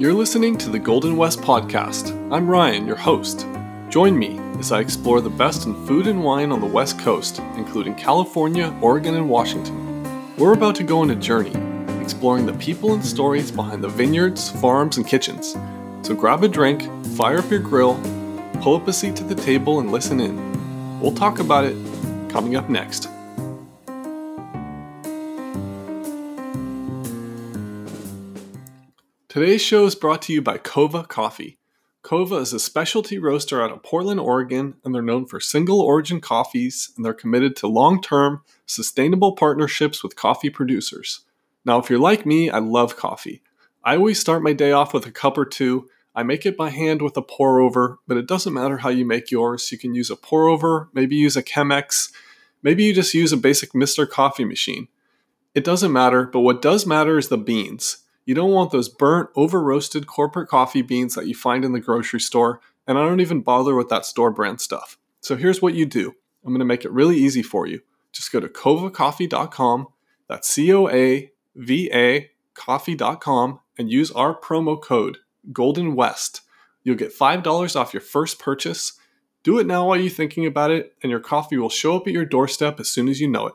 You're listening to the Golden West Podcast. I'm Ryan, your host. Join me as I explore the best in food and wine on the West Coast, including California, Oregon, and Washington. We're about to go on a journey, exploring the people and stories behind the vineyards, farms, and kitchens. So grab a drink, fire up your grill, pull up a seat to the table, and listen in. We'll talk about it coming up next. Today's show is brought to you by Coava Coffee. Coava is a specialty roaster out of Portland, Oregon, and they're known for single origin coffees and they're committed to long term, sustainable partnerships with coffee producers. Now, if you're like me, I love coffee. I always start my day off with a cup or two. I make it by hand with a pour over, but it doesn't matter how you make yours. You can use a pour over, maybe use a Chemex, maybe you just use a basic Mr. Coffee machine. It doesn't matter, but what does matter is the beans. You don't want those burnt, over roasted corporate coffee beans that you find in the grocery store, and I don't even bother with that store brand stuff. So here's what you do I'm going to make it really easy for you. Just go to coavacoffee.com, that's C O A V A coffee.com, and use our promo code Golden West. You'll get $5 off your first purchase. Do it now while you're thinking about it, and your coffee will show up at your doorstep as soon as you know it.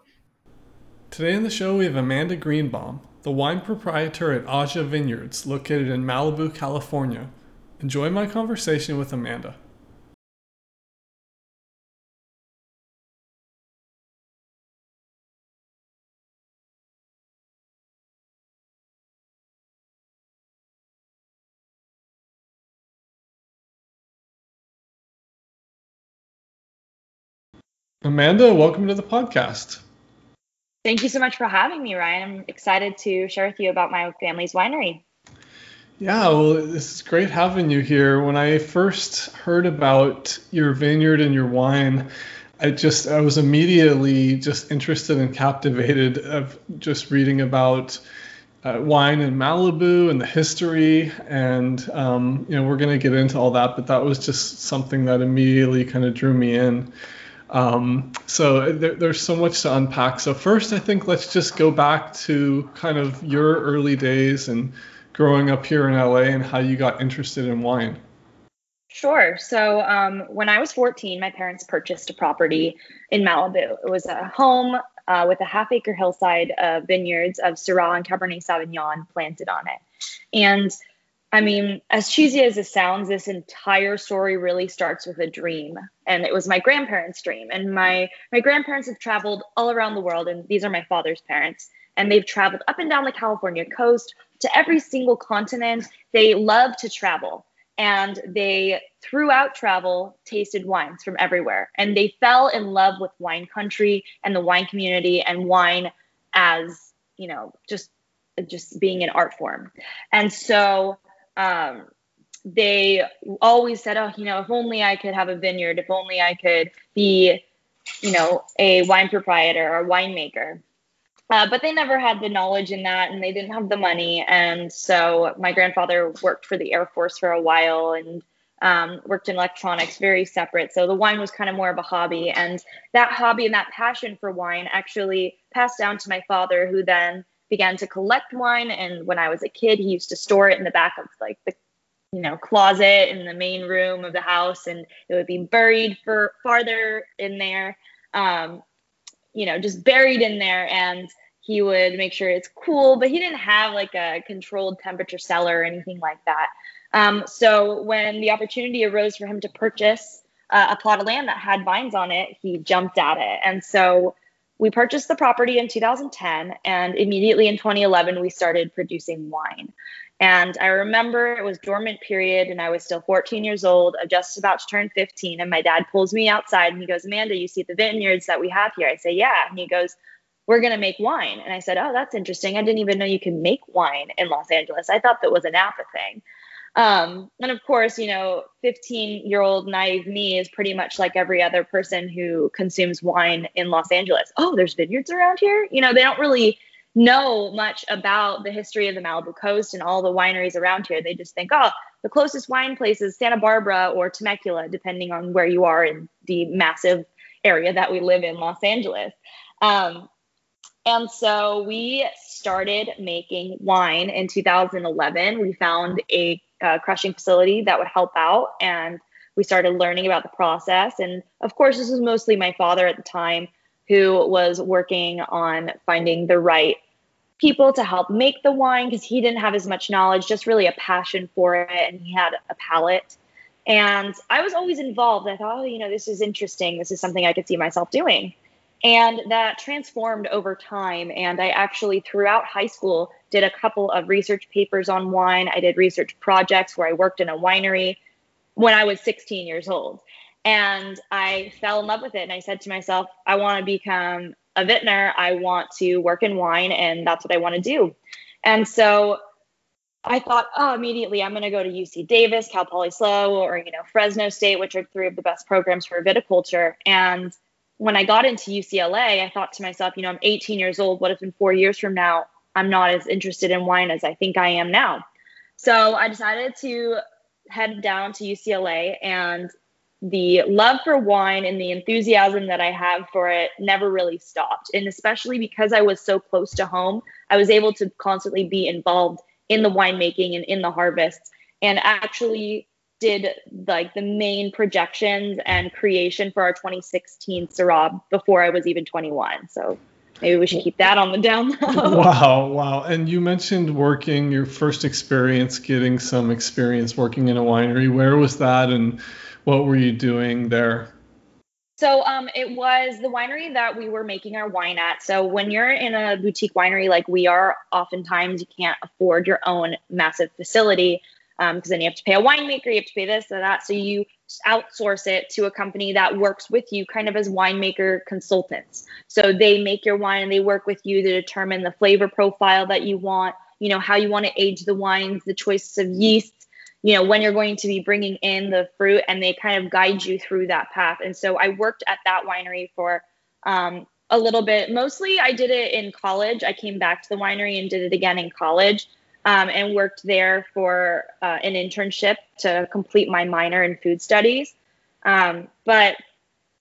Today in the show, we have Amanda Greenbaum, the wine proprietor at Aja Vineyards, located in Malibu, California. Enjoy my conversation with Amanda. Amanda, welcome to the podcast. Thank you so much for having me, Ryan. I'm excited to share with you about my family's winery. Yeah, well, this is great having you here. When I first heard about your vineyard and your wine, I just I was immediately just interested and captivated of just reading about uh, wine in Malibu and the history, and um, you know we're to get into all that, but that was just something that immediately kind of drew me in. Um, so there, there's so much to unpack. So first, I think let's just go back to kind of your early days and growing up here in LA and how you got interested in wine. Sure. So um, when I was 14, my parents purchased a property in Malibu. It was a home uh, with a half acre hillside of vineyards of Syrah and Cabernet Sauvignon planted on it. And I mean, as cheesy as it sounds, this entire story really starts with a dream. And it was my grandparents' dream. And my my grandparents have traveled all around the world, and these are my father's parents. And they've traveled up and down the California coast to every single continent. They love to travel. And they, throughout travel, tasted wines from everywhere. And they fell in love with wine country and the wine community and wine as, you know, just just being an art form. And so um, they always said, oh, you know, if only I could have a vineyard, if only I could be, you know, a wine proprietor or winemaker. Uh, but they never had the knowledge in that and they didn't have the money. And so my grandfather worked for the Air Force for a while and um, worked in electronics, very separate. So the wine was kind of more of a hobby. And that hobby and that passion for wine actually passed down to my father, who then began to collect wine. And when I was a kid, he used to store it in the back of like the you know closet in the main room of the house, and it would be buried for farther in there. Um, you know, just buried in there, and he would make sure it's cool. But he didn't have like a controlled temperature cellar or anything like that. Um, so when the opportunity arose for him to purchase uh, a plot of land that had vines on it, he jumped at it. And so we purchased the property in 2010 and immediately in 2011 we started producing wine. And i remember it was dormant period and i was still 14 years old i'm just about to turn 15 and my dad pulls me outside and he goes amanda you see the vineyards that we have here? I say yeah. And he goes we're going to make wine. And i said oh that's interesting. I didn't even know you can make wine in los angeles. I thought that was a napa thing um, and of course, you know, 15 year old naive me is pretty much like every other person who consumes wine in Los Angeles. Oh, there's vineyards around here. You know, they don't really know much about the history of the Malibu coast and all the wineries around here. They just think, oh, the closest wine place is Santa Barbara or Temecula, depending on where you are in the massive area that we live in, Los Angeles. Um, and so we started making wine in 2011. We found a uh, crushing facility that would help out, and we started learning about the process. And of course, this was mostly my father at the time who was working on finding the right people to help make the wine because he didn't have as much knowledge, just really a passion for it, and he had a palate. And I was always involved. I thought, oh, you know, this is interesting. This is something I could see myself doing. And that transformed over time. And I actually, throughout high school, did a couple of research papers on wine. I did research projects where I worked in a winery when I was 16 years old. And I fell in love with it. And I said to myself, I want to become a vintner. I want to work in wine, and that's what I want to do. And so I thought, oh, immediately I'm going to go to UC Davis, Cal Poly SLO, or you know Fresno State, which are three of the best programs for viticulture. And when I got into UCLA, I thought to myself, you know, I'm 18 years old. What if in four years from now I'm not as interested in wine as I think I am now? So I decided to head down to UCLA, and the love for wine and the enthusiasm that I have for it never really stopped. And especially because I was so close to home, I was able to constantly be involved in the winemaking and in the harvests and actually did like the main projections and creation for our 2016 Syrah before I was even 21. So maybe we should keep that on the down low. Wow, wow. And you mentioned working your first experience, getting some experience working in a winery. Where was that and what were you doing there? So um, it was the winery that we were making our wine at. So when you're in a boutique winery like we are, oftentimes you can't afford your own massive facility because um, then you have to pay a winemaker, you have to pay this or that. So you outsource it to a company that works with you kind of as winemaker consultants. So they make your wine and they work with you to determine the flavor profile that you want, you know, how you want to age the wines, the choices of yeasts, you know, when you're going to be bringing in the fruit and they kind of guide you through that path. And so I worked at that winery for um, a little bit. Mostly I did it in college. I came back to the winery and did it again in college um, and worked there for uh, an internship to complete my minor in food studies. Um, but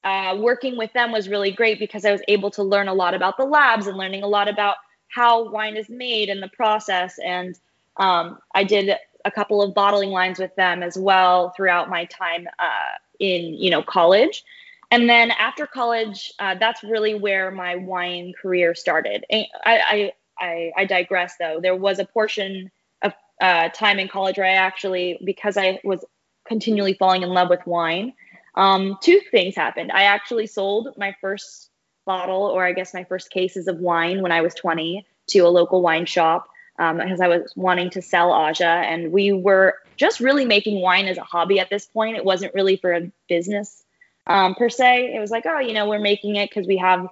uh, working with them was really great because I was able to learn a lot about the labs and learning a lot about how wine is made and the process. And um, I did a couple of bottling lines with them as well throughout my time uh, in you know college. And then after college, uh, that's really where my wine career started. I, I, I, I digress though. There was a portion of uh, time in college where I actually, because I was continually falling in love with wine, um, two things happened. I actually sold my first bottle, or I guess my first cases of wine when I was 20 to a local wine shop um, because I was wanting to sell Aja. And we were just really making wine as a hobby at this point. It wasn't really for a business um, per se. It was like, oh, you know, we're making it because we have,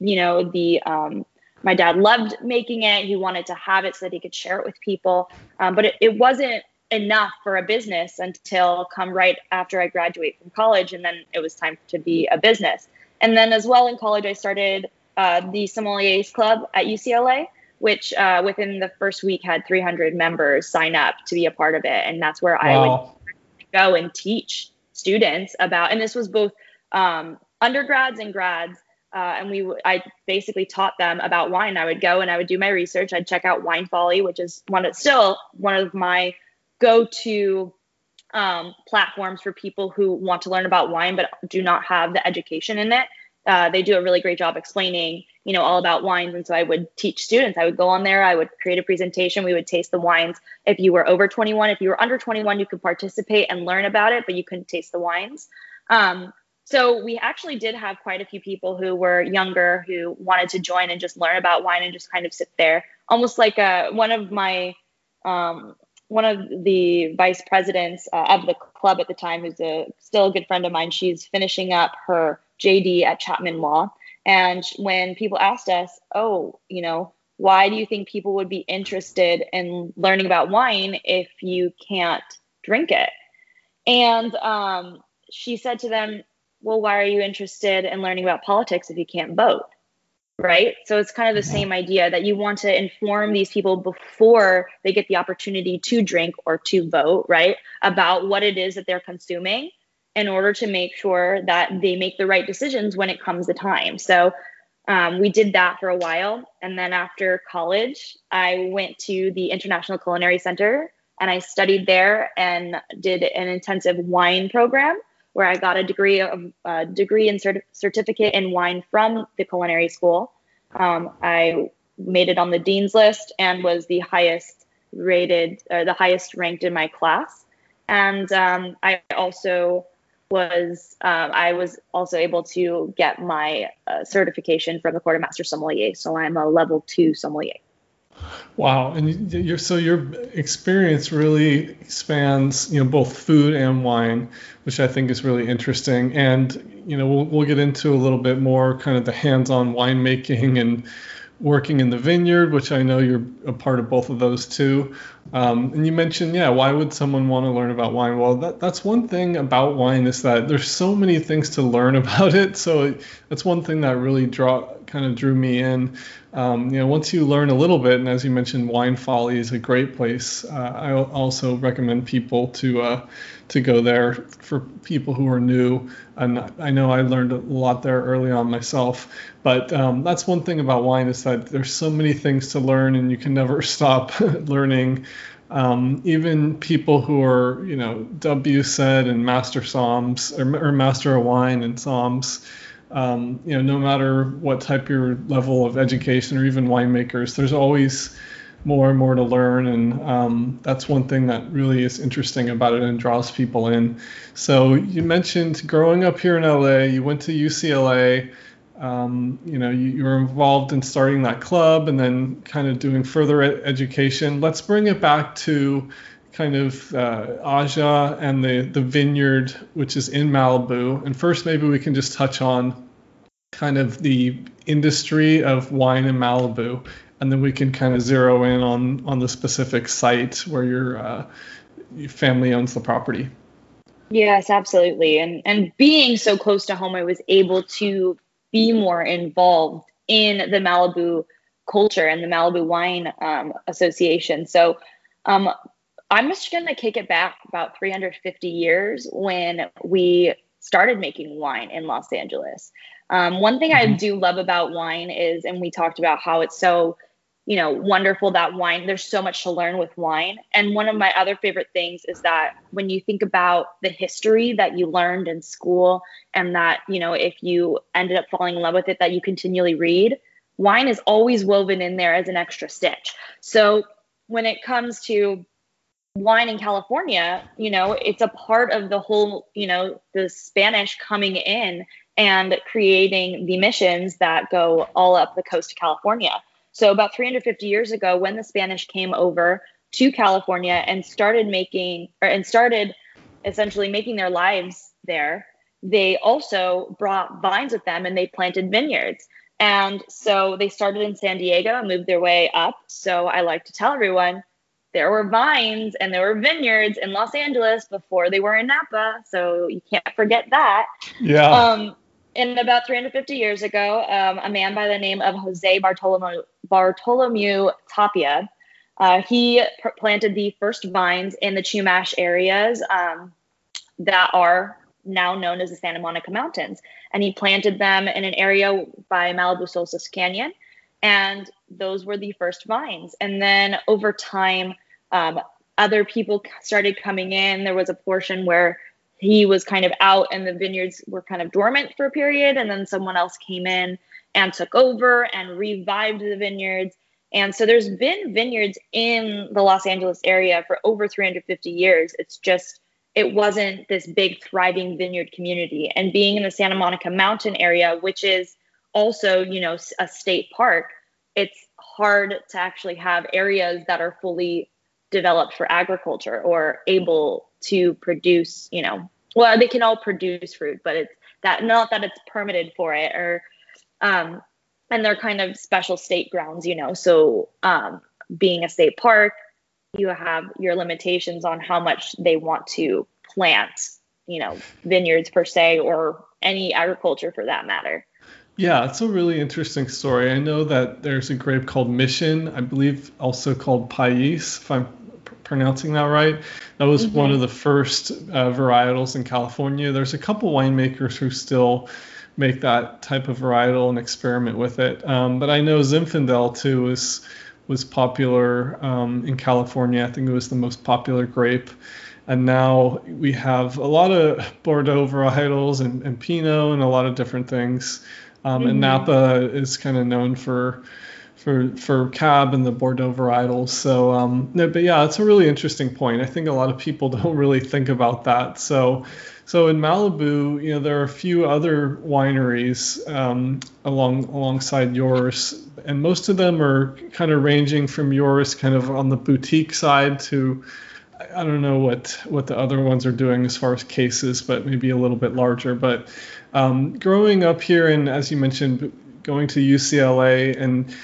you know, the um, my dad loved making it. He wanted to have it so that he could share it with people. Um, but it, it, wasn't enough for a business until come right after I graduate from college. And then it was time to be a business. And then as well in college, I started uh, the Sommeliers Club at UCLA, which uh, within the first week had 300 members sign up to be a part of it. And that's where wow. I would go and teach students about, and this was both um, undergrads and grads uh, and we I basically taught them about wine. I would go and I would do my research. I'd check out Wine Folly, which is one of still one of my go-to um, platforms for people who want to learn about wine but do not have the education in it. Uh, they do a really great job explaining, you know, all about wines. And so I would teach students. I would go on there. I would create a presentation. We would taste the wines. If you were over 21, if you were under 21, you could participate and learn about it, but you couldn't taste the wines. Um, so we actually did have quite a few people who were younger who wanted to join and just learn about wine and just kind of sit there, almost like a, uh, one of my um, one of the vice presidents uh, of the club at the time, who's a still a good friend of mine. She's finishing up her JD at Chapman Law, and when people asked us, "Oh, you know, why do you think people would be interested in learning about wine if you can't drink it?" And um, she said to them, well, why are you interested in learning about politics if you can't vote? Right. So it's kind of the same idea that you want to inform these people before they get the opportunity to drink or to vote, right? About what it is that they're consuming in order to make sure that they make the right decisions when it comes to time. So um, we did that for a while. And then after college, I went to the International Culinary Center and I studied there and did an intensive wine program where I got a degree of uh, degree and cert- certificate in wine from the culinary school. Um, I made it on the dean's list and was the highest rated or the highest ranked in my class. And um, I also was um, I was also able to get my uh, certification from the Court of Master Sommelier. So I'm a level two sommelier. Wow, and you're so your experience really spans you know both food and wine, which I think is really interesting. And you know we'll we'll get into a little bit more kind of the hands-on winemaking and working in the vineyard, which I know you're a part of both of those too. Um, and you mentioned, yeah, why would someone want to learn about wine? Well, that, that's one thing about wine is that there's so many things to learn about it. So that's one thing that really draw kind of drew me in. Um, you know, once you learn a little bit, and as you mentioned, Wine Folly is a great place. Uh, I also recommend people to uh, to go there for people who are new. And I know I learned a lot there early on myself. But um, that's one thing about wine is that there's so many things to learn, and you can never stop learning. Um, even people who are, you know, WSET and Master Somms or, or Master of Wine and Somms um, you know, no matter what type your level of education or even winemakers, there's always more and more to learn, and um, that's one thing that really is interesting about it and draws people in. So you mentioned growing up here in LA, you went to UCLA. Um, you know, you, you, were involved in starting that club and then kind of doing further ed- education. Let's bring it back to kind of uh, Aja and the, the vineyard, which is in Malibu. And first, maybe we can just touch on kind of the industry of wine in Malibu, and then we can kind of zero in on, on the specific site where your, uh, your family owns the property. Yes, absolutely. And and being so close to home, I was able to be more involved in the Malibu culture and the Malibu Wine um, Association. So um, I'm just going to kick it back about 350 years when we started making wine in Los Angeles. Um, one thing mm-hmm. I do love about wine is, and we talked about how it's so, you know, wonderful that wine, there's so much to learn with wine. And one of my other favorite things is that when you think about the history that you learned in school, and that, you know, if you ended up falling in love with it, that you continually read, wine is always woven in there as an extra stitch. So when it comes to wine in California, you know, it's a part of the whole, you know, the Spanish coming in and creating the missions that go all up the coast of California. So about 350 years ago, when the Spanish came over to California and started making or and started essentially making their lives there, they also brought vines with them and they planted vineyards. And so they started in San Diego and moved their way up. So I like to tell everyone there were vines and there were vineyards in Los Angeles before they were in Napa. So you can't forget that. Yeah. Um, and about 350 years ago, um, a man by the name of Jose Bartolomé Tapia, uh, he pr- planted the first vines in the Chumash areas um, that are now known as the Santa Monica Mountains. And he planted them in an area by Malibu Solstice Canyon. And those were the first vines. And then over time, um, other people started coming in. There was a portion where he was kind of out and the vineyards were kind of dormant for a period. And then someone else came in and took over and revived the vineyards. And so there's been vineyards in the Los Angeles area for over 350 years. It's just, it wasn't this big thriving vineyard community. And being in the Santa Monica Mountain area, which is also, you know, a state park, it's hard to actually have areas that are fully developed for agriculture or able to produce, you know, well, they can all produce fruit, but it's that not that it's permitted for it or, um, and they're kind of special state grounds, you know. So, um, being a state park, you have your limitations on how much they want to plant, you know, vineyards per se or any agriculture for that matter. Yeah, it's a really interesting story. I know that there's a grape called Mission, I believe also called Pais, if I'm pronouncing that right. That was mm-hmm. one of the first uh, varietals in California. There's a couple winemakers who still make that type of varietal and experiment with it. Um, but I know Zinfandel too was was popular um, in California. I think it was the most popular grape. And now we have a lot of Bordeaux varietals and, and Pinot and a lot of different things. Um, mm-hmm. And Napa is kind of known for for for cab and the Bordeaux varietals. So, um, no, but yeah, it's a really interesting point. I think a lot of people don't really think about that. So, so in Malibu, you know, there are a few other wineries um, along alongside yours, and most of them are kind of ranging from yours, kind of on the boutique side, to I don't know what what the other ones are doing as far as cases, but maybe a little bit larger. But um, growing up here, and as you mentioned, going to UCLA and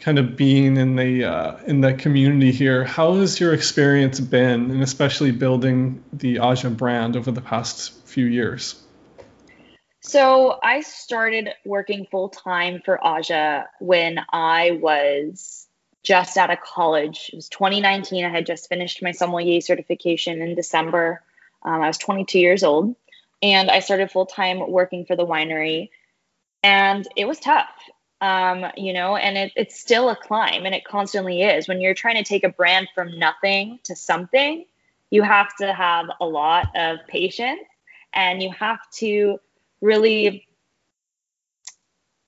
kind of being in the uh, in the community here, how has your experience been, and especially building the Aja brand over the past few years? So I started working full time for Aja when I was just out of college. It was 2019. I had just finished my sommelier certification in December. Um, I was 22 years old, and I started full time working for the winery, and it was tough um, you know, and it, it's still a climb and it constantly is. When you're trying to take a brand from nothing to something, you have to have a lot of patience and you have to really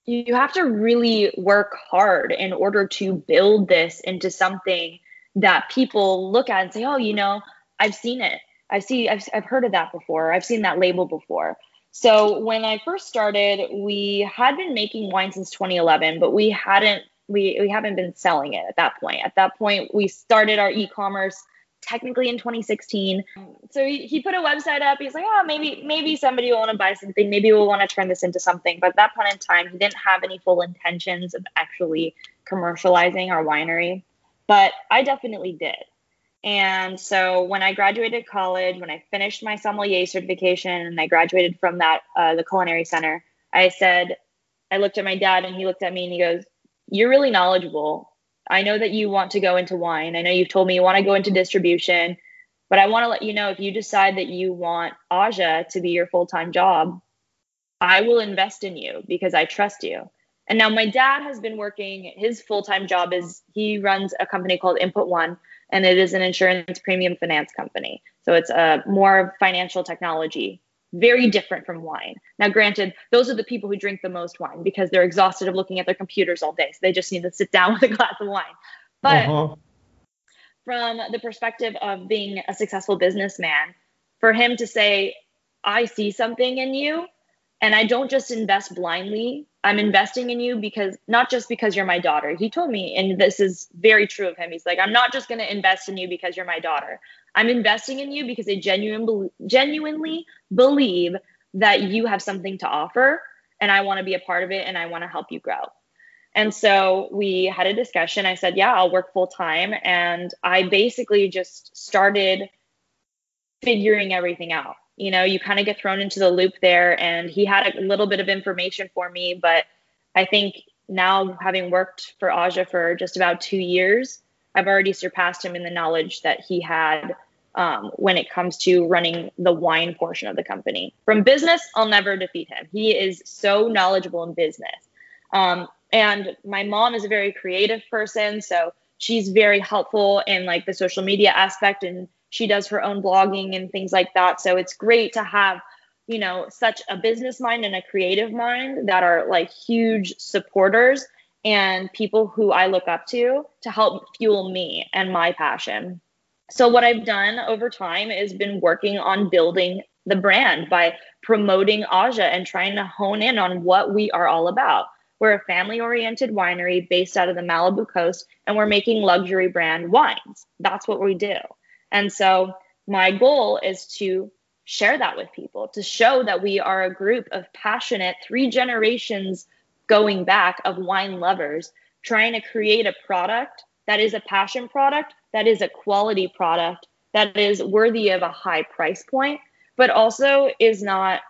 you have to really work hard in order to build this into something that people look at and say, "Oh, you know, I've seen it. I've seen I've I've heard of that before. I've seen that label before." So when I first started, we had been making wine since 2011, but we hadn't we we haven't been selling it at that point. At that point, we started our e-commerce technically in 2016. So he, he put a website up. He's like, oh, maybe maybe somebody will want to buy something. Maybe we'll want to turn this into something. But at that point in time, he didn't have any full intentions of actually commercializing our winery. But I definitely did. And so when I graduated college, when I finished my sommelier certification and I graduated from that, uh, the culinary center, I said, I looked at my dad and he looked at me and he goes, You're really knowledgeable. I know that you want to go into wine. I know you've told me you want to go into distribution, but I want to let you know if you decide that you want Aja to be your full time job, I will invest in you because I trust you. And now my dad has been working, his full time job is he runs a company called Input One and it is an insurance premium finance company. So it's a more financial technology, very different from wine. Now, granted, those are the people who drink the most wine because they're exhausted of looking at their computers all day. So they just need to sit down with a glass of wine. But uh-huh. from the perspective of being a successful businessman, for him to say, I see something in you and I don't just invest blindly I'm investing in you because not just because you're my daughter. He told me, and this is very true of him. He's like, I'm not just going to invest in you because you're my daughter. I'm investing in you because I genuine, genuinely believe that you have something to offer and I want to be a part of it and I want to help you grow. And so we had a discussion. I said, Yeah, I'll work full time. And I basically just started figuring everything out you know you kind of get thrown into the loop there and he had a little bit of information for me but i think now having worked for aja for just about two years i've already surpassed him in the knowledge that he had um, when it comes to running the wine portion of the company. From business i'll never defeat him. He is so knowledgeable in business. Um, and my mom is a very creative person so she's very helpful in like the social media aspect and she does her own blogging and things like that. So it's great to have, you know, such a business mind and a creative mind that are like huge supporters and people who I look up to to help fuel me and my passion. So what I've done over time is been working on building the brand by promoting Aja and trying to hone in on what we are all about. We're a family oriented winery based out of the Malibu coast, and we're making luxury brand wines. That's what we do. And so my goal is to share that with people, to show that we are a group of passionate, three generations going back of wine lovers trying to create a product that is a passion product, that is a quality product, that is worthy of a high price point, but also is not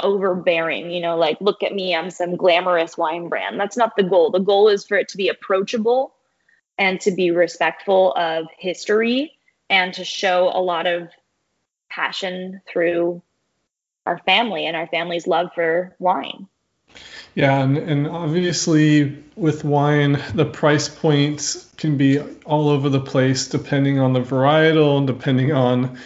overbearing, you know, like, look at me, I'm some glamorous wine brand. That's not the goal. The goal is for it to be approachable and to be respectful of history and to show a lot of passion through our family and our family's love for wine. Yeah, and, and obviously with wine, the price points can be all over the place depending on the varietal and depending on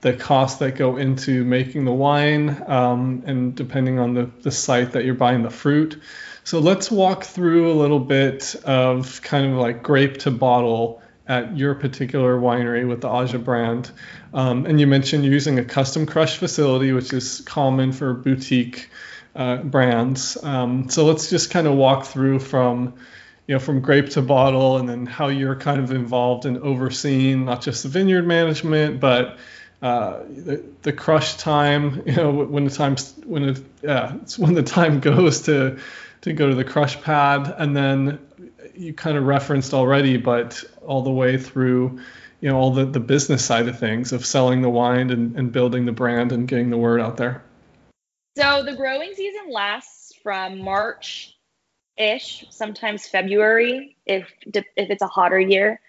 the costs that go into making the wine um, and depending on the, the site that you're buying the fruit. So let's walk through a little bit of kind of like grape to bottle at your particular winery with the Aja brand. Um, and you mentioned using a custom crush facility, which is common for boutique uh, brands. Um, so let's just kind of walk through from you know from grape to bottle and then how you're kind of involved in overseeing not just the vineyard management but uh, the, the crush time you know when the time when it yeah it's when the time goes to to go to the crush pad and then you kind of referenced already but all the way through you know all the, the business side of things of selling the wine and, and building the brand and getting the word out there so the growing season lasts from March ish, sometimes February if if it's a hotter year,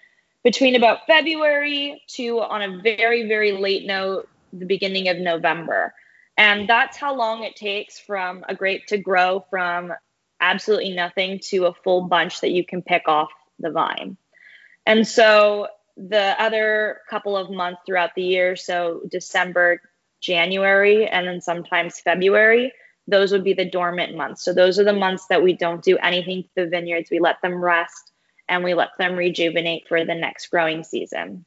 between about February to on a very very late note the beginning of November. And that's how long it takes from a grape to grow from absolutely nothing to a full bunch that you can pick off the vine. And so the other couple of months throughout the year, so December January and then sometimes February, those would be the dormant months. So those are the months that we don't do anything to the vineyards. We let them rest and we let them rejuvenate for the next growing season.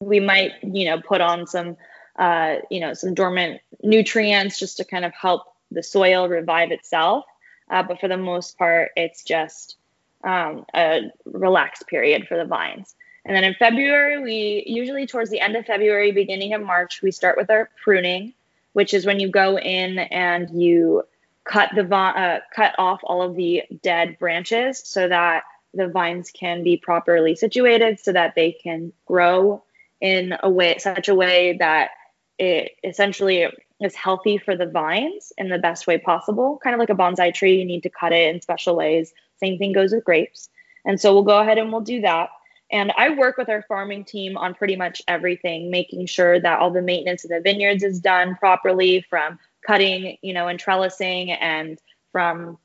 We might, you know, put on some, uh, you know, some dormant nutrients just to kind of help the soil revive itself. Uh, but for the most part, it's just um, a relaxed period for the vines. And then in February, we usually towards the end of February, beginning of March, we start with our pruning, which is when you go in and you cut the uh, cut off all of the dead branches so that the vines can be properly situated so that they can grow in a way such a way that it essentially is healthy for the vines in the best way possible kind of like a bonsai tree you need to cut it in special ways. Same thing goes with grapes. And so we'll go ahead and we'll do that. And I work with our farming team on pretty much everything, making sure that all the maintenance of the vineyards is done properly from cutting, you know, and trellising and from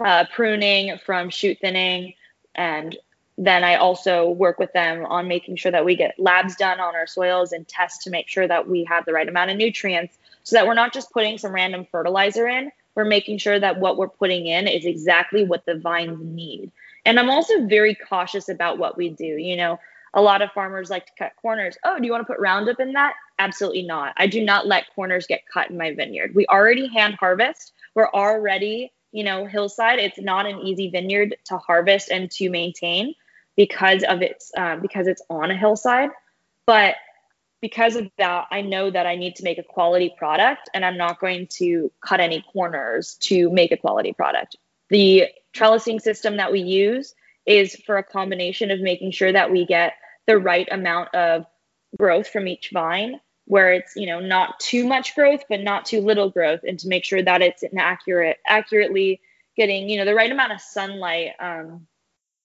uh, pruning, from shoot thinning. And then I also work with them on making sure that we get labs done on our soils and tests to make sure that we have the right amount of nutrients so that we're not just putting some random fertilizer in. We're making sure that what we're putting in is exactly what the vines need. And I'm also very cautious about what we do. You know, a lot of farmers like to cut corners. Oh, do you want to put Roundup in that? Absolutely not. I do not let corners get cut in my vineyard. We already hand harvest. We're already, you know, hillside. It's not an easy vineyard to harvest and to maintain because of its um, because it's on a hillside. But because of that, I know that I need to make a quality product, and I'm not going to cut any corners to make a quality product. The trellising system that we use is for a combination of making sure that we get the right amount of growth from each vine where it's you know not too much growth but not too little growth and to make sure that it's an accurate accurately getting you know the right amount of sunlight um,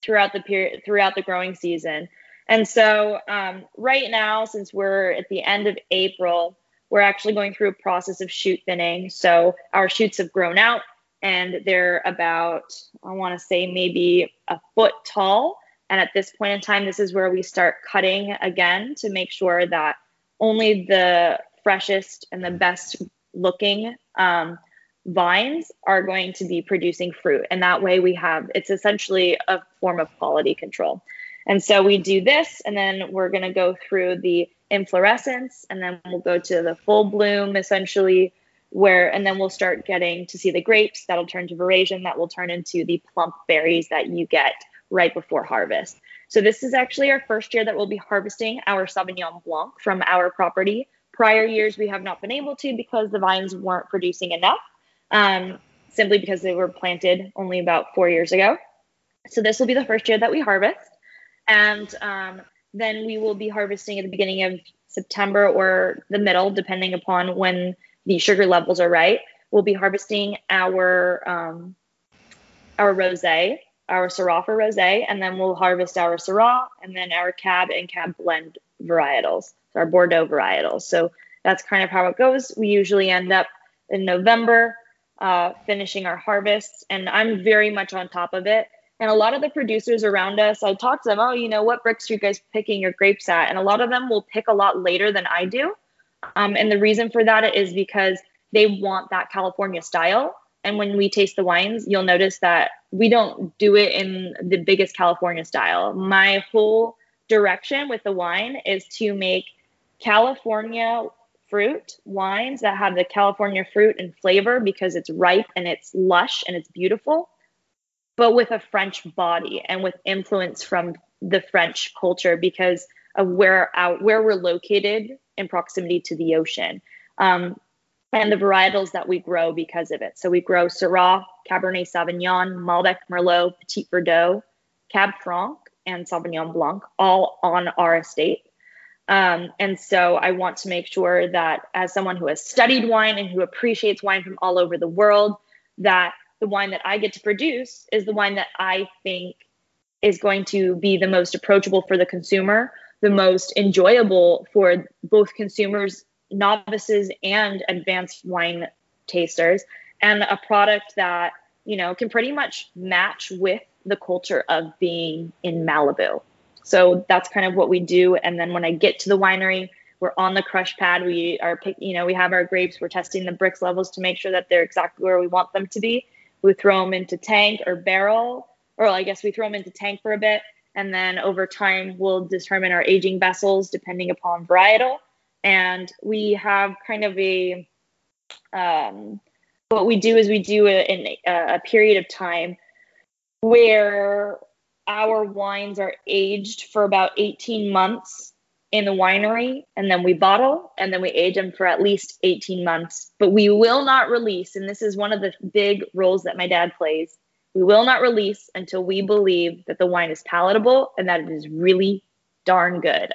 throughout the period throughout the growing season and so um, right now since we're at the end of april we're actually going through a process of shoot thinning so our shoots have grown out and they're about, I want to say, maybe a foot tall. And at this point in time, this is where we start cutting again to make sure that only the freshest and the best looking um, vines are going to be producing fruit. And that way we have, it's essentially a form of quality control. And so we do this, and then we're going to go through the inflorescence, and then we'll go to the full bloom essentially where and then we'll start getting to see the grapes. That'll turn to veraison that will turn into the plump berries that you get right before harvest. So this is actually our first year that we'll be harvesting our sauvignon blanc from our property. Prior years we have not been able to because the vines weren't producing enough um, simply because they were planted only about four years ago. So this will be the first year that we harvest and um, then we will be harvesting at the beginning of september or the middle depending upon when the sugar levels are right, we'll be harvesting our um, our rosé, our Syrah for rosé, and then we'll harvest our Syrah and then our Cab and Cab blend varietals, our Bordeaux varietals. So that's kind of how it goes. We usually end up in November uh, finishing our harvests, and I'm very much on top of it. And a lot of the producers around us, I talk to them, oh, you know, what Brix are you guys picking your grapes at? And a lot of them will pick a lot later than I do. Um, and the reason for that is because they want that California style. And when we taste the wines, you'll notice that we don't do it in the biggest California style. My whole direction with the wine is to make California fruit wines that have the California fruit and flavor because it's ripe and it's lush and it's beautiful, but with a French body and with influence from the French culture because of where out where we're located in proximity to the ocean. Um, and the varietals that we grow because of it. So we grow Syrah, Cabernet Sauvignon, Malbec Merlot, Petit Verdot, Cab Franc, and Sauvignon Blanc, all on our estate. Um, and so I want to make sure that as someone who has studied wine and who appreciates wine from all over the world, that the wine that I get to produce is the wine that I think is going to be the most approachable for the consumer, the most enjoyable for both consumers, novices, and advanced wine tasters, and a product that you know can pretty much match with the culture of being in Malibu. So that's kind of what we do. And then when I get to the winery, we're on the crush pad. We are, you know, we have our grapes. We're testing the Brix levels to make sure that they're exactly where we want them to be. We throw them into tank or barrel, or I guess we throw them into tank for a bit, and then over time we'll determine our aging vessels depending upon varietal. And we have kind of a, um, what we do is we do a, a, a period of time where our wines are aged for about 18 months in the winery and then we bottle and then we age them for at least 18 months. But we will not release and this is one of the big roles that my dad plays we will not release until we believe that the wine is palatable and that it is really darn good.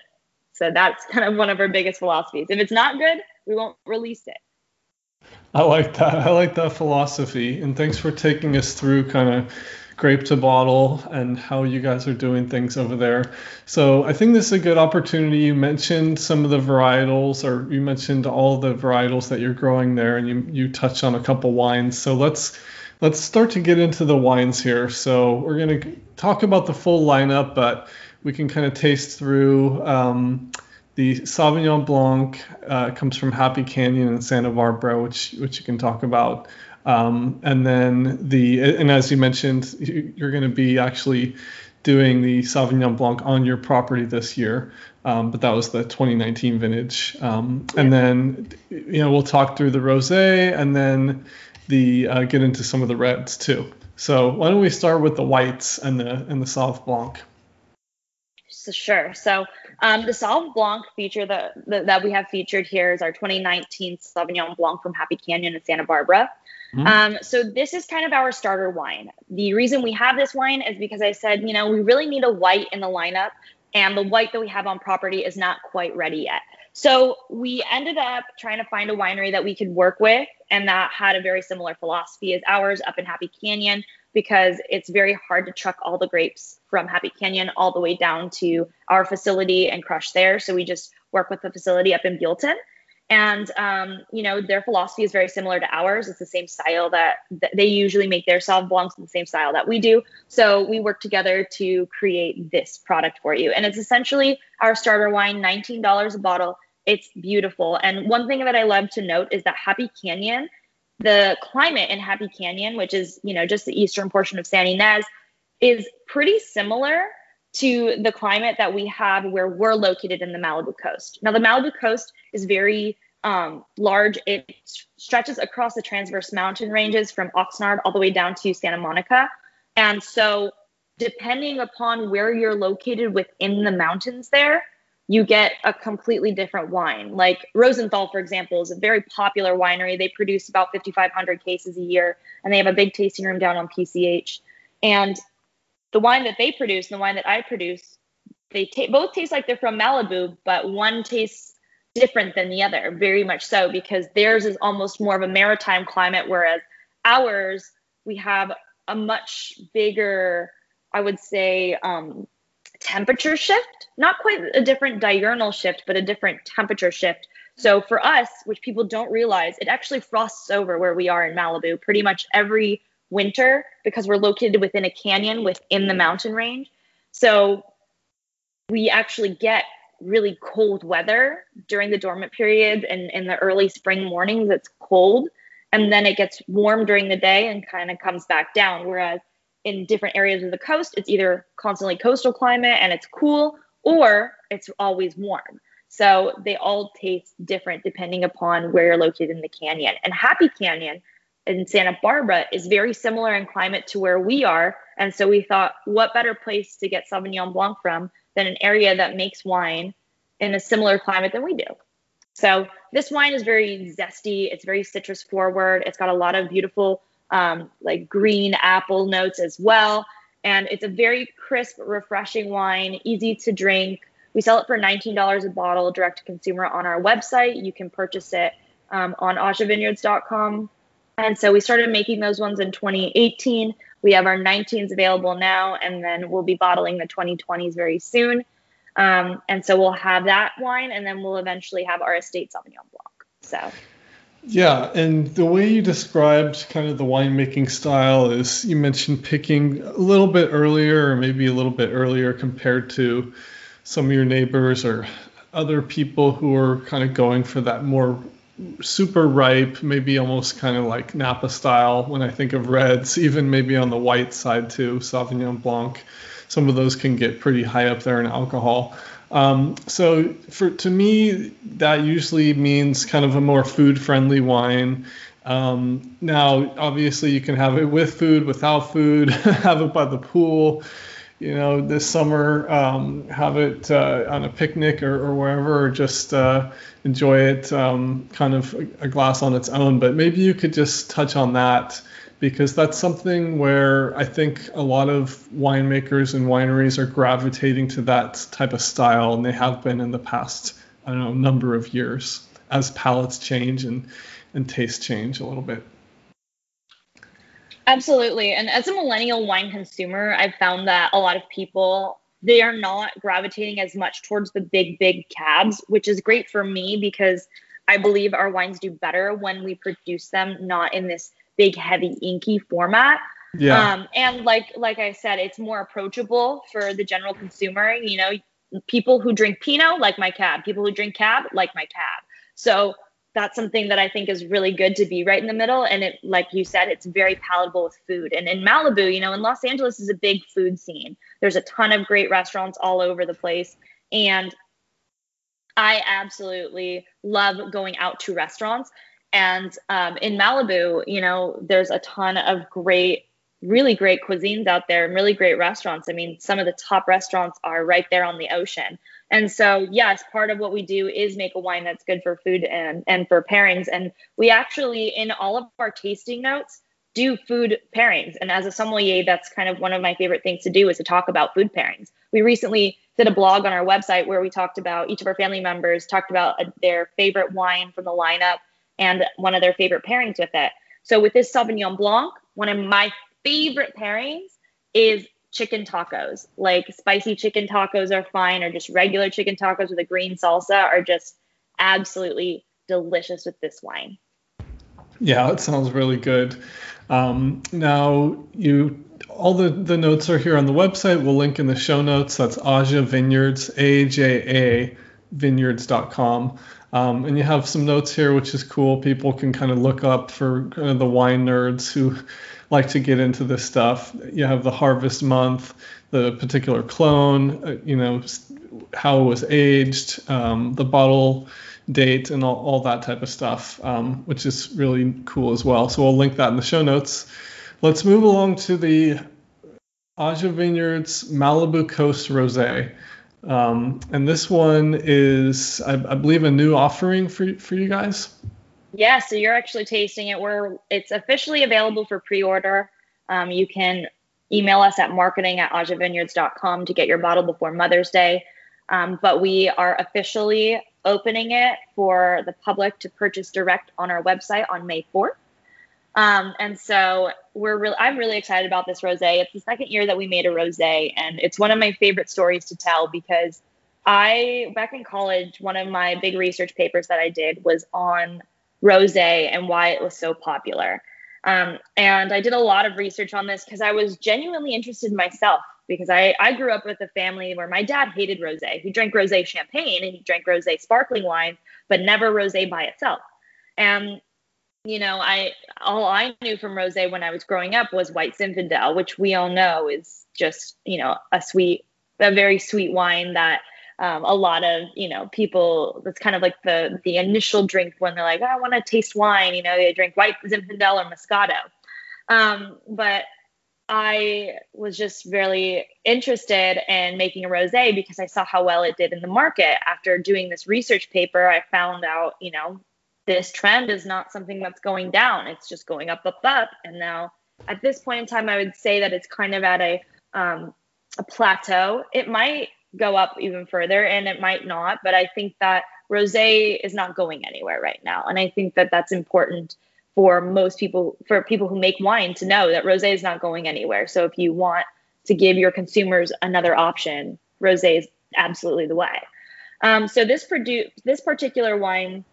So that's kind of one of our biggest philosophies. If it's not good we won't release it. I like that. I like that philosophy and thanks for taking us through kind of grape to bottle and how you guys are doing things over there. So I think this is a good opportunity. You mentioned some of the varietals, or you mentioned all the varietals that you're growing there, and you you touched on a couple wines. So let's let's start to get into the wines here. So we're gonna talk about the full lineup, but we can kind of taste through. Um, the Sauvignon Blanc uh, comes from Happy Canyon in Santa Barbara, which which you can talk about. Um, and then the and as you mentioned, you're going to be actually doing the Sauvignon Blanc on your property this year. Um, but that was the 2019 vintage. Um, and then you know we'll talk through the rosé and then the uh, get into some of the reds too. So why don't we start with the whites and the and the Sauv Blanc? So sure. So um, the Sauv Blanc feature that, that we have featured here is our 2019 Sauvignon Blanc from Happy Canyon in Santa Barbara. Mm-hmm. Um, so this is kind of our starter wine. The reason we have this wine is because I said, you know, we really need a white in the lineup, and the white that we have on property is not quite ready yet. So we ended up trying to find a winery that we could work with and that had a very similar philosophy as ours up in Happy Canyon because it's very hard to truck all the grapes from Happy Canyon all the way down to our facility and crush there. So we just work with the facility up in Buellton and um, you know their philosophy is very similar to ours. It's the same style that, that they usually make their Sauv Blancs in the same style that we do. So we work together to create this product for you. And it's essentially our starter wine $19 a bottle. It's beautiful. And one thing that i love to note is that happy canyon the climate in happy canyon which is you know just the eastern portion of san ynez is pretty similar to the climate that we have where we're located in the Malibu coast. Now, the Malibu coast is very um, large. It stretches across the transverse mountain ranges from Oxnard all the way down to Santa Monica. And so, depending upon where you're located within the mountains, there, you get a completely different wine. Like Rosenthal, for example, is a very popular winery. They produce about 5,500 cases a year, and they have a big tasting room down on PCH. And the wine that they produce and the wine that I produce, they both taste like they're from Malibu, but one tastes different than the other, very much so, because theirs is almost more of a maritime climate, whereas ours, we have a much bigger, I would say, um, temperature shift. Not quite a different diurnal shift, but a different temperature shift. So for us, which people don't realize, it actually frosts over where we are in Malibu pretty much every winter because we're located within a canyon within the mountain range. So we actually get really cold weather during the dormant period and in the early spring mornings it's cold. And then it gets warm during the day and kind of comes back down. Whereas in different areas of the coast it's either constantly coastal climate and it's cool or it's always warm. So they all taste different depending upon where you're located in the canyon. And happy canyon in santa barbara is very similar in climate to where we are and so we thought what better place to get sauvignon blanc from than an area that makes wine in a similar climate than we do. So this wine is very zesty. It's very citrus forward. It's got a lot of beautiful um, like green apple notes as well. And it's a very crisp, refreshing wine, easy to drink. We sell it for $19 a bottle direct to consumer on our website. You can purchase it um, on ajavineyards.com. And so we started making those ones in 2018. We have our 19s available now, and then we'll be bottling the 2020s very soon. Um, and so we'll have that wine, and then we'll eventually have our estate Sauvignon Blanc. So. Yeah, and the way you described kind of the winemaking style is you mentioned picking a little bit earlier, or maybe a little bit earlier compared to some of your neighbors or other people who are kind of going for that more super ripe, maybe almost kind of like Napa style when I think of reds, even maybe on the white side too, Sauvignon Blanc. Some of those can get pretty high up there in alcohol. Um, so for to me, that usually means kind of a more food-friendly wine. Um, now, obviously, you can have it with food, without food, have it by the pool you know, this summer, um, have it uh, on a picnic or, or wherever, or just uh, enjoy it um, kind of a, glass on its own. But maybe you could just touch on that because that's something where I think a lot of winemakers and wineries are gravitating to that type of style, and they have been in the past, I don't know, number of years as palates change and, and taste change a little bit. Absolutely. And as a millennial wine consumer, I've found that a lot of people they are not gravitating as much towards the big big cabs, which is great for me because I believe our wines do better when we produce them not in this big heavy inky format. Yeah. Um, and like like I said, it's more approachable for the general consumer. You know, people who drink Pinot like my cab, people who drink cab like my cab. So that's something that I think is really good to be right in the middle. And it, like you said, it's very palatable with food. And in Malibu, you know, in Los Angeles is a big food scene. There's a ton of great restaurants all over the place. And I absolutely love going out to restaurants. And um, in Malibu, you know, there's a ton of great, really great cuisines out there and really great restaurants. I mean, some of the top restaurants are right there on the ocean. And so, yes, part of what we do is make a wine that's good for food and, and for pairings. And we actually, in all of our tasting notes, do food pairings. And as a sommelier, that's kind of one of my favorite things to do is to talk about food pairings. We recently did a blog on our website where we talked about each of our family members talked about a, their favorite wine from the lineup and one of their favorite pairings with it. So with this Sauvignon Blanc, one of my favorite pairings is chicken tacos. Like spicy chicken tacos are fine, or just regular chicken tacos with a green salsa are just absolutely delicious with this wine. Yeah, it sounds really good. Um, now you all the, the notes are here on the website. We'll link in the show notes. That's Aja Vineyards, A J A vineyards.com. Um, and you have some notes here, which is cool. People can kind of look up for kind of the wine nerds who like to get into this stuff. You have the harvest month, the particular clone, uh, you know, how it was aged, um, the bottle date, and all, all that type of stuff, um, which is really cool as well. So we'll link that in the show notes. Let's move along to the Aja Vineyards Malibu Coast Rosé. Um, and this one is, I, I, believe, a new offering for, for you guys. Yeah, so you're actually tasting it. Where it's officially available for pre-order. Um, you can email us at marketing at ajavineyards.com to get your bottle before Mother's Day. Um, but we are officially opening it for the public to purchase direct on our website on May 4th. Um, and so we're really, I'm really excited about this rosé. It's the second year that we made a rosé, and it's one of my favorite stories to tell because I back in college, one of my big research papers that I did was on rosé and why it was so popular. Um, and I did a lot of research on this because I was genuinely interested myself because I, I grew up with a family where my dad hated rosé. He drank rosé champagne and he drank rosé sparkling wine, but never rosé by itself. And you know, I all I knew from rosé when I was growing up was White Zinfandel, which we all know is just you know a sweet, a very sweet wine that um, a lot of you know people that's kind of like the the initial drink when they're like oh, i want to taste wine you know they drink white zinfandel or moscato. Um, but i was just really interested in making a rosé because i saw how well it did in the market. After doing this research paper i found out you know this trend is not something that's going down. It's just going up up up. And now at this point in time i would say that it's kind of at a um, a plateau. It might go up even further and it might not but i think that rosé is not going anywhere right now. And i think that that's important for most people for people who make wine to know that rosé is not going anywhere. So if you want to give your consumers another option rosé is absolutely the way. Um, so this produ- this particular wine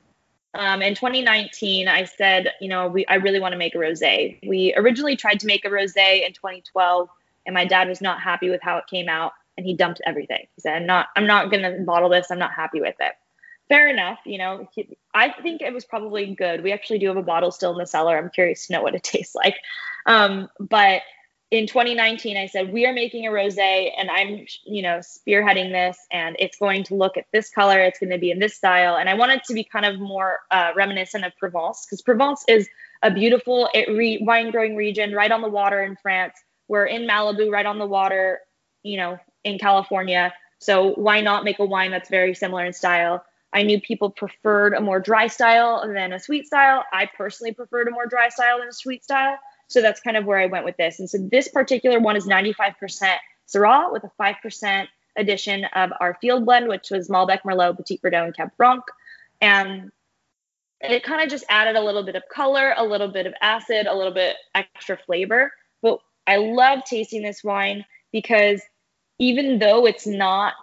um, in 2019 i said you know we, i really want to make a rosé we originally tried to make a rosé in 2012 and my dad was not happy with how it came out and he dumped everything. He said, "I'm not, I'm not gonna bottle this. I'm not happy with it." Fair enough. You know, he, I think it was probably good. We actually do have a bottle still in the cellar. I'm curious to know what it tastes like. Um, but in 2019, I said we are making a rosé, and I'm, you know, spearheading this, and it's going to look at this color. It's going to be in this style, and I want it to be kind of more uh, reminiscent of Provence because Provence is a beautiful re- wine growing region right on the water in France. We're in Malibu, right on the water. You know, in California. So why not make a wine that's very similar in style? I knew people preferred a more dry style than a sweet style. I personally preferred a more dry style than a sweet style. So that's kind of where I went with this. And so this particular one is 95% Syrah with a 5% addition of our field blend, which was Malbec, Merlot, Petit Verdot, and Cab Franc. And it kind of just added a little bit of color, a little bit of acid, a little bit extra flavor. But I love tasting this wine because even though it's not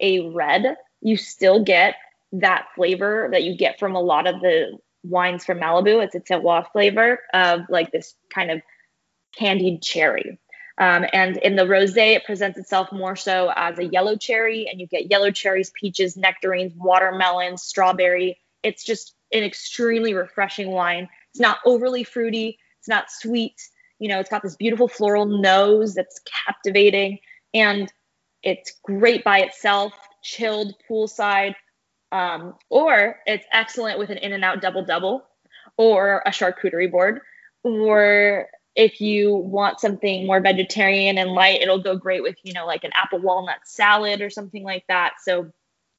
a red, you still get that flavor that you get from a lot of the wines from Malibu. It's a terroir flavor of like this kind of candied cherry. Um, and in the rosé, it presents itself more so as a yellow cherry, and you get yellow cherries, peaches, nectarines, watermelon, strawberry. It's just an extremely refreshing wine. It's not overly fruity. It's not sweet. You know, it's got this beautiful floral nose that's captivating. And it's great by itself, chilled poolside, um, or it's excellent with an In-N-Out double double or a charcuterie board. Or if you want something more vegetarian and light, it'll go great with, you know, like an apple walnut salad or something like that. So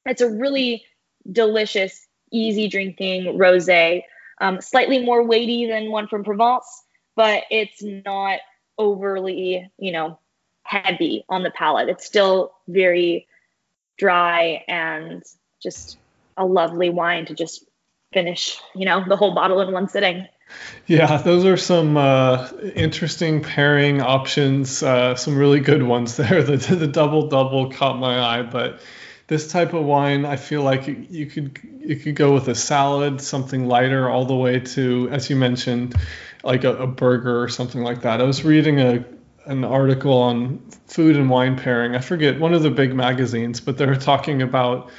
it's a really delicious, easy drinking rose, um, slightly more weighty than one from Provence, but it's not overly, you know, heavy on the palate. It's still very dry and just a lovely wine to just finish, you know, the whole bottle in one sitting. Yeah, those are some uh, interesting pairing options. Uh, some really good ones there. The, the double double caught my eye, but this type of wine, I feel like you could you could go with a salad, something lighter, all the way to, as you mentioned, like a, a burger or something like that. I was reading a an article on food and wine pairing. I forget one of the big magazines, but they're talking about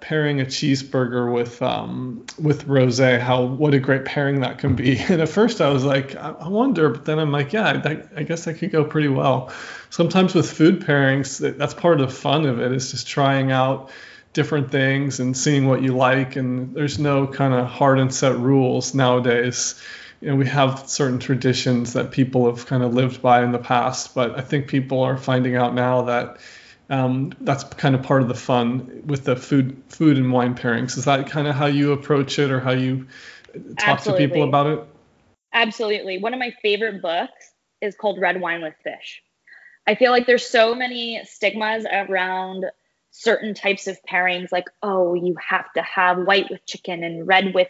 pairing a cheeseburger with um, with rosé. How what a great pairing that can be. And at first I was like, I wonder, but then I'm like, yeah, that, I guess that could go pretty well. Sometimes with food pairings, that's part of the fun of it is just trying out different things and seeing what you like. And there's no kind of hard and set rules nowadays you know, we have certain traditions that people have kind of lived by in the past, but I think people are finding out now that um, that's kind of part of the fun with the food food and wine pairings. Is that kind of how you approach it, or how you talk Absolutely. to people about it? Absolutely. One of my favorite books is called Red Wine with Fish. I feel like there's so many stigmas around certain types of pairings, like oh, you have to have white with chicken and red with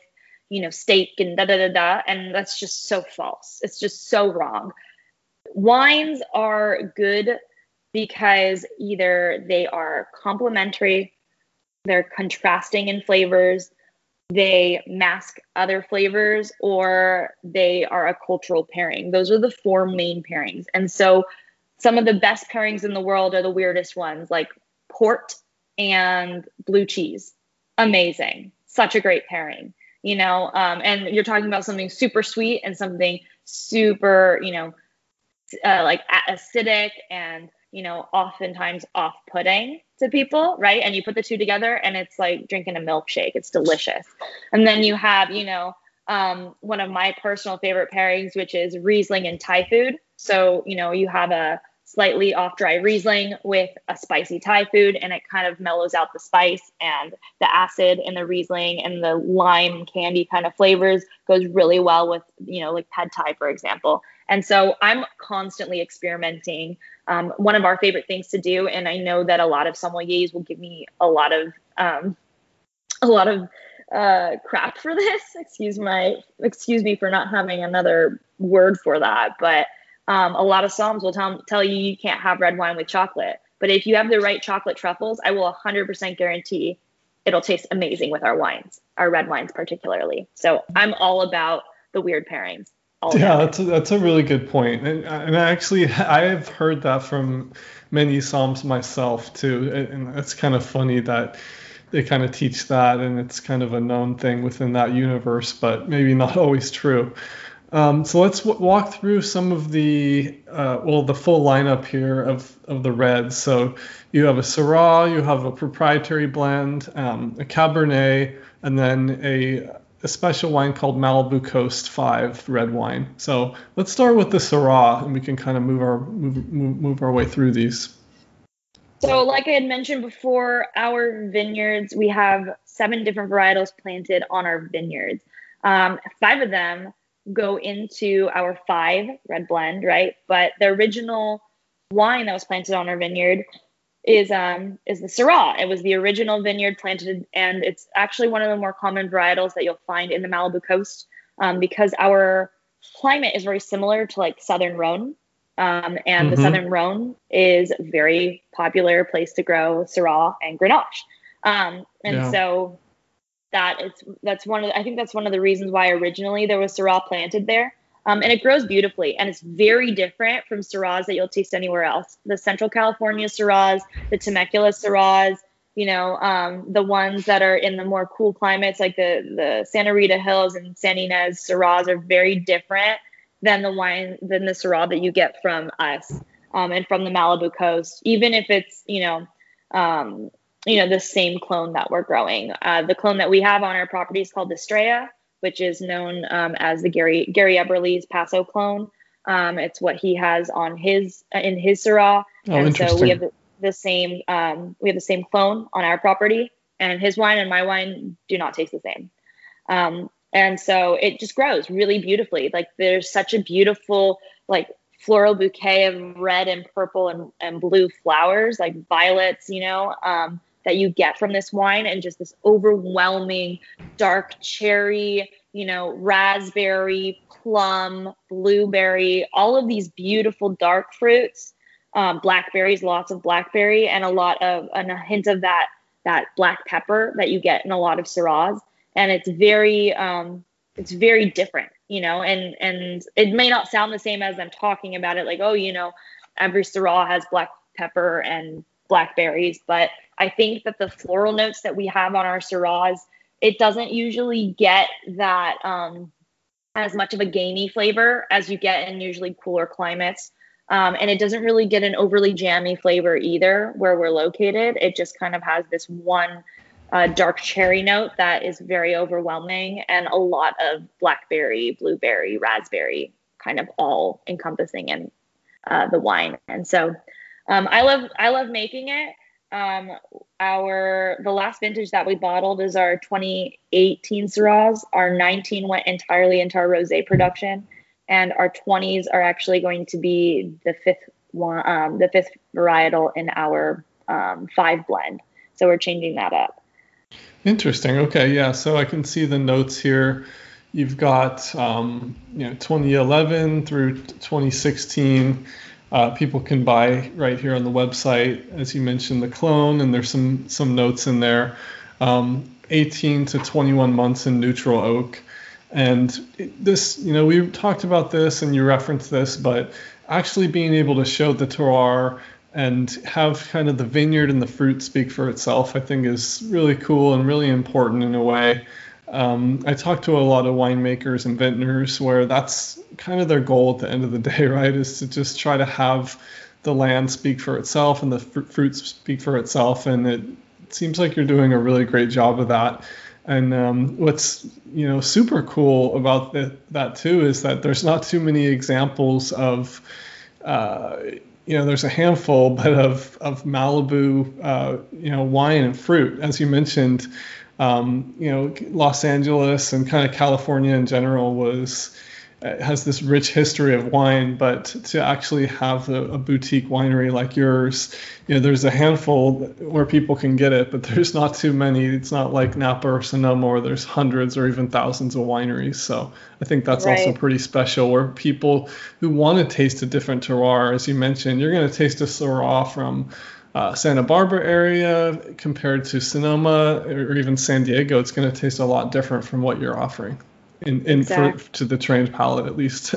you know, steak and da da da da. And that's just so false. It's just so wrong. Wines are good because either they are complementary, they're contrasting in flavors, they mask other flavors, or they are a cultural pairing. Those are the four main pairings. And so some of the best pairings in the world are the weirdest ones, like port and blue cheese. Amazing. Such a great pairing, you know. Um, and you're talking about something super sweet and something super, you know, uh, like acidic and you know, oftentimes off putting to people, right? And you put the two together and it's like drinking a milkshake. It's delicious. And then you have, you know, um, one of my personal favorite pairings, which is Riesling and Thai food. So, you know, you have a slightly off dry Riesling with a spicy Thai food, and it kind of mellows out the spice and the acid in the Riesling and the lime candy kind of flavors goes really well with, you know, like pad Thai, for example. And so I'm constantly experimenting. Um, one of our favorite things to do, and I know that a lot of sommeliers will give me a lot of um, a lot of uh, crap for this. Excuse my excuse me for not having another word for that, but um, a lot of somms will tell, tell you you can't have red wine with chocolate. But if you have the right chocolate truffles, I will 100% guarantee it'll taste amazing with our wines, our red wines particularly. So I'm all about the weird pairings. yeah, that's a, that's a really good point. And, and actually, I've heard that from many somms myself too. And it's kind of funny that they kind of teach that and it's kind of a known thing within that universe, but maybe not always true. Um, so let's w- walk through some of the uh, well the full lineup here of of the reds. So you have a Syrah, you have a proprietary blend, um, a Cabernet, and then a a special wine called Malibu Coast Five red wine. So let's start with the Syrah, and we can kind of move our move, move, our way through these. So, like I had mentioned before, our vineyards we have seven different varietals planted on our vineyards. Um, five of them go into our five red blend, right? But the original wine that was planted on our vineyard is um is the Syrah. It was the original vineyard planted, and it's actually one of the more common varietals that you'll find in the Malibu coast um, because our climate is very similar to like Southern Rhone. Um, and mm-hmm. the Southern Rhone is a very popular place to grow Syrah and Grenache. Um, and yeah. so that it's that's one of the, I think that's one of the reasons why originally there was Syrah planted there. Um, and it grows beautifully and it's very different from Syrahs that you'll taste anywhere else. The Central California Syrahs, the Temecula Syrahs, you know, um, the ones that are in the more cool climates like the the Santa Rita Hills and San Ynez Syrahs are very different than the wine than the Syrah that you get from us um, and from the Malibu coast. Even if it's you know um, you know the same clone that we're growing. Uh, the clone that we have on our property is called the Estrella, which is known um, as the Gary Gary Eberle's Paso clone. Um, it's what he has on his uh, in his Syrah, oh, and so we have the, the same um, we have the same clone on our property, and his wine and my wine do not taste the same. Um, and so it just grows really beautifully. Like there's such a beautiful like floral bouquet of red and purple and, and blue flowers, like violets, you know. Um, that you get from this wine and just this overwhelming dark cherry, you know, raspberry, plum, blueberry, all of these beautiful dark fruits, um, blackberries, lots of blackberry, and a lot of and a hint of that that black pepper that you get in a lot of Syrahs, and it's very um, it's very different, you know, and and it may not sound the same as I'm talking about it, like oh, you know, every Syrah has black pepper and blackberries, but I think that the floral notes that we have on our Syrahs, it doesn't usually get that um, as much of a gamey flavor as you get in usually cooler climates. Um, and it doesn't really get an overly jammy flavor either where we're located. It just kind of has this one uh, dark cherry note that is very overwhelming and a lot of blackberry, blueberry, raspberry kind of all encompassing in uh, the wine. And so um, I love I love making it. Um, our the last vintage that we bottled is our 2018 Syrahs. Our 19 went entirely into our rosé production, and our 20s are actually going to be the fifth one, um, the fifth varietal in our um, five blend. So we're changing that up. Interesting. Okay, yeah. So I can see the notes here. You've got um, you know 2011 through 2016 uh, people can buy right here on the website. As you mentioned, the clone, and there's some some notes in there. Um, 18 to 21 months in neutral oak. And this, you know, we talked about this and you referenced this, but actually being able to show the terroir and have kind of the vineyard and the fruit speak for itself, I think is really cool and really important in a way. Um, I talk to a lot of winemakers and vintners where that's kind of their goal at the end of the day, right? Is to just try to have the land speak for itself and the fr- fruit speak for itself. And it seems like you're doing a really great job of that. And um, what's you know super cool about the, that too is that there's not too many examples of uh, you know there's a handful, but of of Malibu uh, you know wine and fruit, as you mentioned um, you know, Los Angeles and kind of California in general was uh, has this rich history of wine, but to actually have a, a, boutique winery like yours, you know, there's a handful where people can get it, but there's not too many. It's not like Napa or Sonoma where there's hundreds or even thousands of wineries. So I think that's right. also pretty special where people who want to taste a different terroir, as you mentioned, you're going to taste a Syrah from uh, Santa Barbara area compared to Sonoma or even San Diego, it's going to taste a lot different from what you're offering, in, in exactly. for, to the trained palate at least.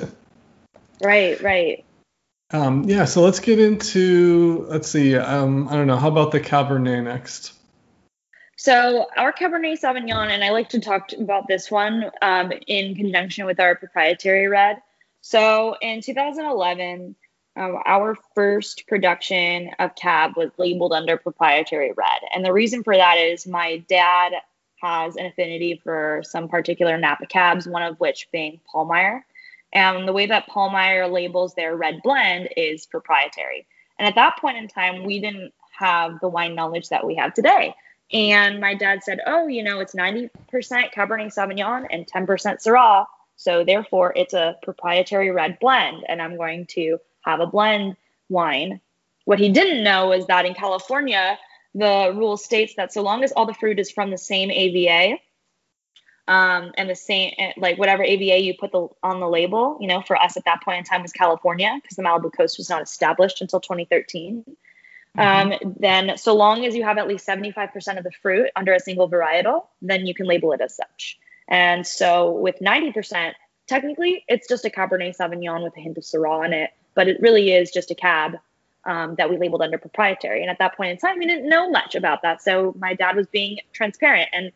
right, right. Um, yeah, so let's get into let's see. Um, I don't know. How about the Cabernet next? So our Cabernet Sauvignon, and I like to talk about this one um, in conjunction with our proprietary red. So in 2011, um, our first production of cab was labeled under proprietary red. And the reason for that is my dad has an affinity for some particular Napa cabs, one of which being Pahlmeyer. And the way that Pahlmeyer labels their red blend is proprietary. And at that point in time, we didn't have the wine knowledge that we have today. And my dad said, Oh, you know, it's 90% Cabernet Sauvignon and 10% Syrah. So therefore, it's a proprietary red blend. And I'm going to have a blend wine. What he didn't know is that in California, the rule states that so long as all the fruit is from the same AVA, um, and the same like whatever AVA you put the on the label, you know, for us at that point in time was California because the Malibu Coast was not established until 2013. Mm-hmm. Um, then so long as you have at least 75% of the fruit under a single varietal, then you can label it as such. And so with 90%, technically it's just a Cabernet Sauvignon with a hint of Syrah in it but it really is just a cab um, that we labeled under proprietary. And at that point in time, we didn't know much about that. So my dad was being transparent. And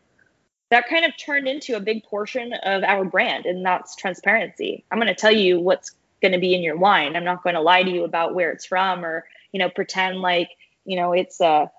that kind of turned into a big portion of our brand, and that's transparency. I'm going to tell you what's going to be in your wine. I'm not going to lie to you about where it's from or, you know, pretend like, you know, it's a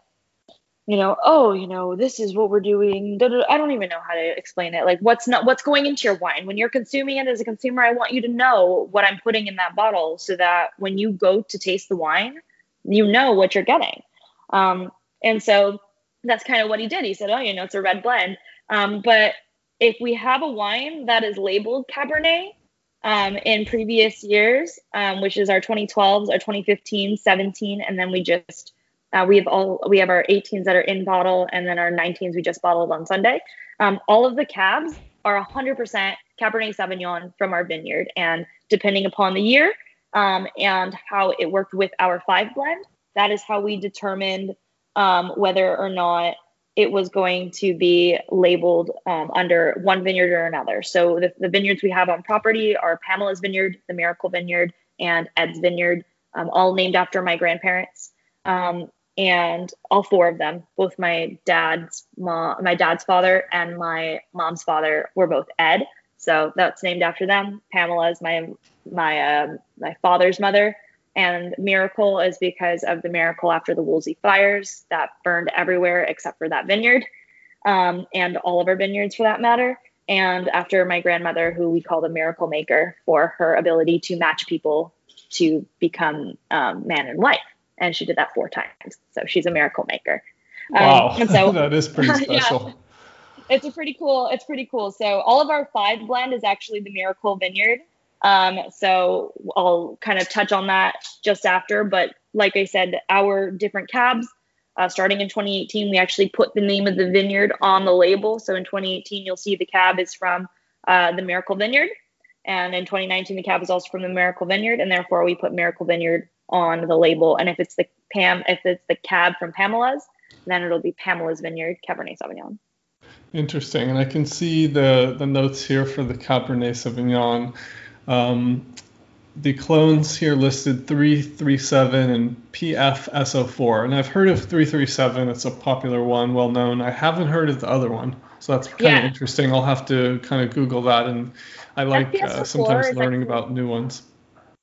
you know, oh, you know, this is what we're doing. I don't even know how to explain it. Like what's not what's going into your wine. When you're consuming it as a consumer, I want you to know what I'm putting in that bottle so that when you go to taste the wine, you know what you're getting. Um, and so that's kind of what he did. He said, Oh, you know, it's a red blend. Um, but if we have a wine that is labeled Cabernet um, in previous years, um, which is our 2012s, our 2015, 17, and then we just uh, we have all we have our 18s that are in bottle, and then our 19s we just bottled on Sunday. Um, all of the cabs are 100% Cabernet Sauvignon from our vineyard, and depending upon the year um, and how it worked with our five blend, that is how we determined um, whether or not it was going to be labeled um, under one vineyard or another. So the, the, vineyards we have on property are Pamela's Vineyard, the Miracle Vineyard, and Ed's Vineyard, um, all named after my grandparents. Um, and all four of them, both my dad's mom, my dad's father and my mom's father, were both Ed. So that's named after them. Pamela is my my um, my father's mother, and Miracle is because of the miracle after the Woolsey fires that burned everywhere except for that vineyard, um, and all of our vineyards for that matter. And after my grandmother, who we call the miracle maker for her ability to match people to become um, man and wife and she did that four times. So she's a miracle maker. Um, wow, um, and so that is pretty special. yeah, it's a pretty cool. It's pretty cool. So all of our five blend is actually the Miracle Vineyard. Um, so I'll kind of touch on that just after. But like I said, our different cabs. Uh, starting in 2018, we actually put the name of the vineyard on the label. So in 2018, you'll see the cab is from uh, the Miracle Vineyard. And in 2019, the cab is also from the Miracle Vineyard, and therefore we put Miracle Vineyard on the label. And if it's the Pam, if it's the cab from Pamela's, then it'll be Pamela's Vineyard Cabernet Sauvignon. Interesting, and I can see the the notes here for the Cabernet Sauvignon. Um, the clones here listed 337 and PFSO4, and I've heard of 337. It's a popular one, well known. I haven't heard of the other one, so that's kind yeah. of interesting. I'll have to kind of Google that, and I like uh, sometimes learning about new ones.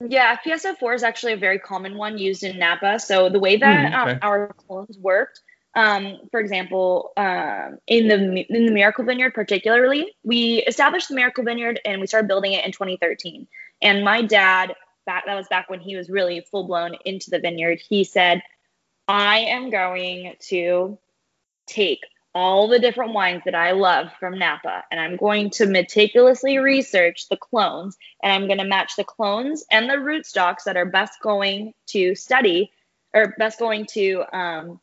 Yeah, PSO4 is actually a very common one used in Napa. So the way that mm, okay. um, our clones worked, um, for example, um, in the in the Miracle Vineyard particularly, we established the Miracle Vineyard and we started building it in 2013. And my dad, back that was back when he was really full blown into the vineyard. He said, "I am going to take all the different wines that I love from Napa, and I'm going to meticulously research the clones, and I'm going to match the clones and the rootstocks that are best going to study or best going to um,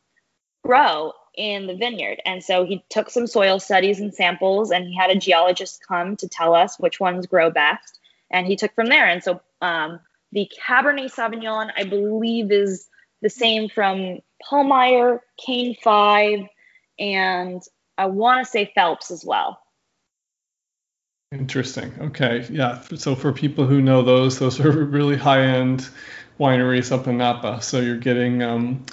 grow in the vineyard. And so he took some soil studies and samples, and he had a geologist come to tell us which ones grow best, and he took from there. And so um, the Cabernet Sauvignon, I believe, is the same from Pahlmeyer, Cain Five and I want to say Phelps as well. Interesting. Okay. Yeah. So for people who know those, those are really high end wineries up in Napa. So you're getting um,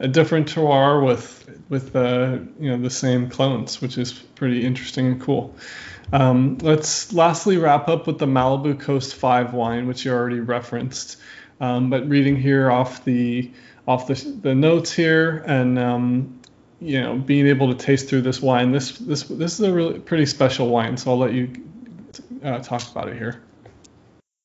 a different terroir with with uh, you know the same clones, which is pretty interesting and cool. Um, let's lastly wrap up with the Malibu Coast Five wine, which you already referenced. Um, but reading here off the off the, the notes here, and um, you know, being able to taste through this wine. This this this is a really pretty special wine. So I'll let you uh, talk about it here.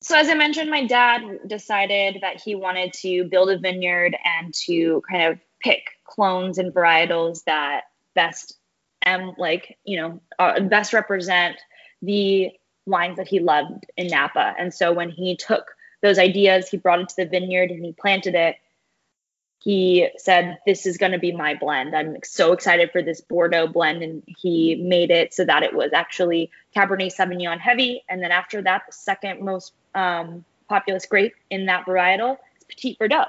So as I mentioned, my dad decided that he wanted to build a vineyard and to kind of pick clones and varietals that best and like you know uh, best represent the wines that he loved in Napa. And so when he took those ideas, he brought it to the vineyard and he planted it he said, This is going to be my blend. I'm so excited for this Bordeaux blend. And he made it so that it was actually Cabernet Sauvignon heavy. And then after that, the second most um, populous grape in that varietal is Petit Verdot.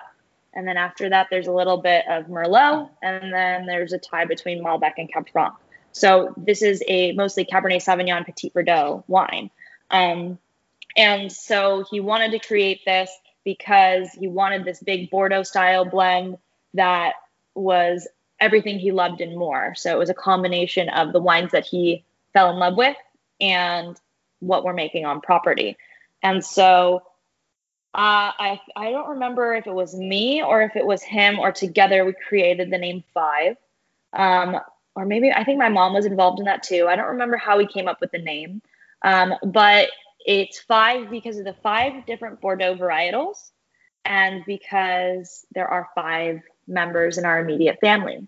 And then after that, there's a little bit of Merlot. And then there's a tie between Malbec and Cab Franc. So this is a mostly Cabernet Sauvignon Petit Verdot wine. Um, and so he wanted to create this because he wanted this big Bordeaux style blend that was everything he loved and more. So it was a combination of the wines that he fell in love with and what we're making on property. And so uh, I I don't remember if it was me or if it was him or together we created the name Five. Um, or maybe I think my mom was involved in that too. I don't remember how we came up with the name. Um, but it's five because of the five different Bordeaux varietals and because there are five members in our immediate family.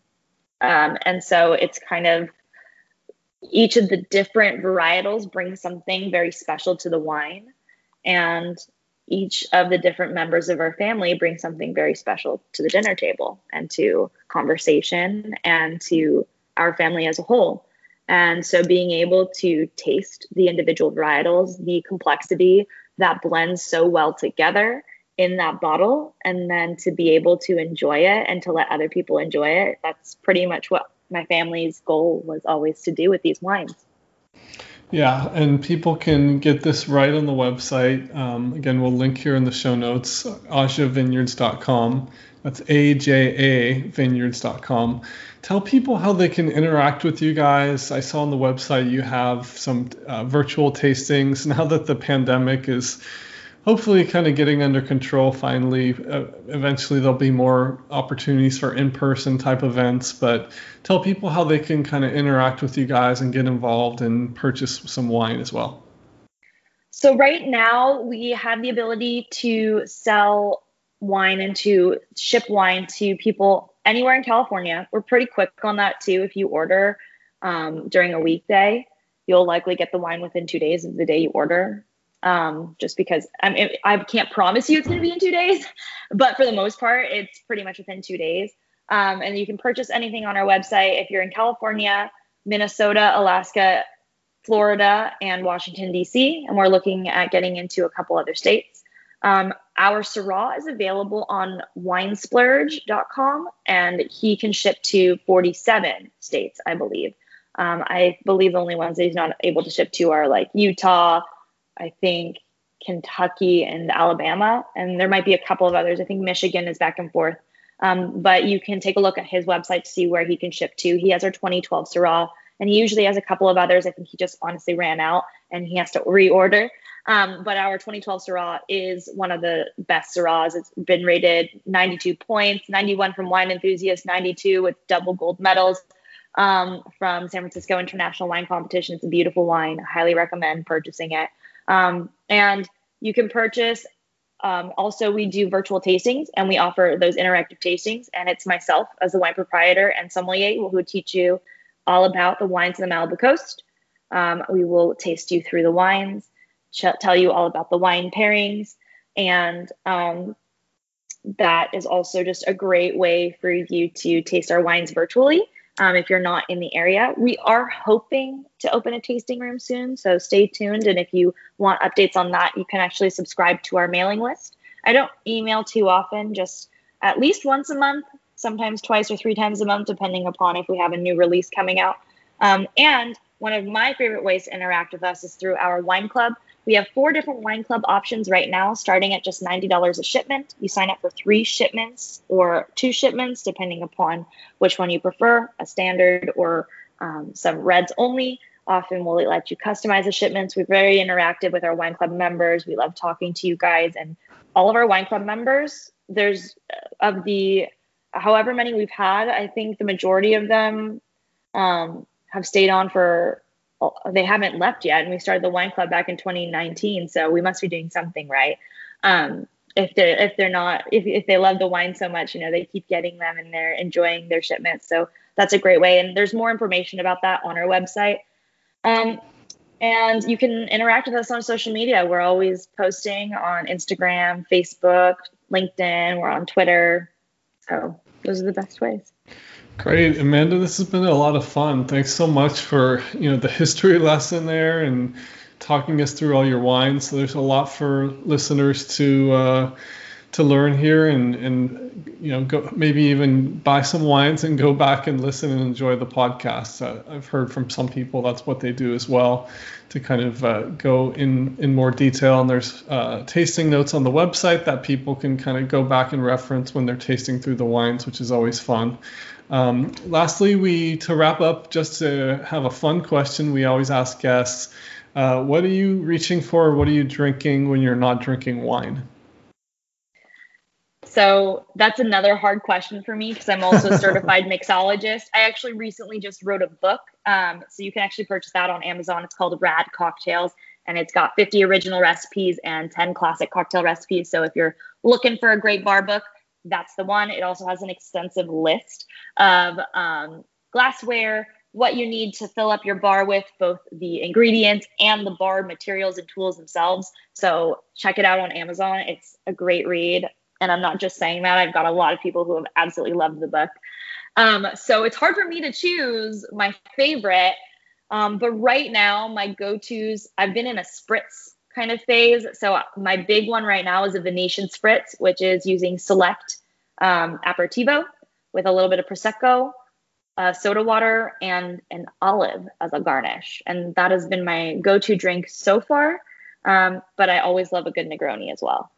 Um, and so it's kind of each of the different varietals brings something very special to the wine. And each of the different members of our family brings something very special to the dinner table and to conversation and to our family as a whole. And so being able to taste the individual varietals, the complexity that blends so well together in that bottle, and then to be able to enjoy it and to let other people enjoy it, that's pretty much what my family's goal was always to do with these wines. Yeah, and people can get this right on the website. Um, again, we'll link here in the show notes, ajavineyards.com. That's A-J-A vineyards.com tell people how they can interact with you guys. I saw on the website you have some uh, virtual tastings. Now that the pandemic is hopefully kind of getting under control finally, uh, eventually there'll be more opportunities for in person type events. But tell people how they can kind of interact with you guys and get involved and purchase some wine as well. So, right now, we have the ability to sell wine and to ship wine to people anywhere in California. We're pretty quick on that too. If you order um, during a weekday, you'll likely get the wine within two days of the day you order. Um, just because I, mean, I can't promise you it's going to be in two days, but for the most part, it's pretty much within two days. Um, and you can purchase anything on our website if you're in California, Minnesota, Alaska, Florida, and Washington, D.C. And we're looking at getting into a couple other states. Um, our Syrah is available on winesplurge.com and he can ship to 47 states, I believe. Um, I believe the only ones that he's not able to ship to are like Utah, I think Kentucky and Alabama, and there might be a couple of others. I think Michigan is back and forth. Um, but you can take a look at his website to see where he can ship to. He has our 2012 Syrah, and he usually has a couple of others. I think he just honestly ran out and he has to reorder. Um, but our 2012 Syrah is one of the best Syrahs. It's been rated 92 points, 91 from Wine Enthusiast, 92 with double gold medals um, from San Francisco International Wine Competition. It's a beautiful wine. I highly recommend purchasing it. Um, and you can purchase. Um, also, we do virtual tastings and we offer those interactive tastings. And it's myself as the wine proprietor and sommelier who will teach you all about the wines of the Malibu Coast. Um, we will taste you through the wines, ch- tell you all about the wine pairings, and um, that is also just a great way for you to taste our wines virtually um, if you're not in the area. We are hoping to open a tasting room soon, so stay tuned. And if you want updates on that, you can actually subscribe to our mailing list. I don't email too often, just at least once a month, sometimes twice or three times a month, depending upon if we have a new release coming out. Um, and one of my favorite ways to interact with us is through our wine club. We have four different wine club options right now, starting at just $90 a shipment. You sign up for three shipments or two shipments, depending upon which one you prefer a standard or um, some reds only. Often we'll let you customize the shipments. We're very interactive with our wine club members. We love talking to you guys and all of our wine club members. There's uh, of the however many we've had, I think the majority of them um, have stayed on for they haven't left yet and we started the wine club back in 2019 so we must be doing something right? Um, if they're if they're not if, if they love the wine so much you know they keep getting them and they're enjoying their shipments so that's a great way and there's more information about that on our website. Um, and you can interact with us on social media. We're always posting on instagram facebook linkedin we're on twitter so those are the best ways Great, Amanda. This has been a lot of fun. Thanks so much for you know the history lesson there and talking us through all your wines. So there's a lot for listeners to uh, to learn here and and you know go maybe even buy some wines and go back and listen and enjoy the podcast. Uh, I've heard from some people that's what they do as well to kind of uh, go in in more detail. And there's uh, tasting notes on the website that people can kind of go back and reference when they're tasting through the wines, which is always fun. Um, lastly, we to wrap up, just to have a fun question, we always ask guests, uh, what are you reaching for? What are you drinking when you're not drinking wine? So that's another hard question for me because I'm also a certified mixologist. I actually recently just wrote a book. Um, so you can actually purchase that on Amazon. It's called Rad Cocktails and it's got 50 original recipes and 10 classic cocktail recipes. So if you're looking for a great bar book, that's the one. It also has an extensive list of um, glassware, what you need to fill up your bar with, both the ingredients and the bar materials and tools themselves. So check it out on Amazon. It's a great read. And I'm not just saying that, I've got a lot of people who have absolutely loved the book. Um, so it's hard for me to choose my favorite. Um, but right now, my go tos, I've been in a spritz kind of phase. So my big one right now is a Venetian Spritz, which is using select um, aperitivo with a little bit of prosecco, uh, soda water, and an olive as a garnish. And that has been my go-to drink so far. Um, but I always love a good Negroni as well.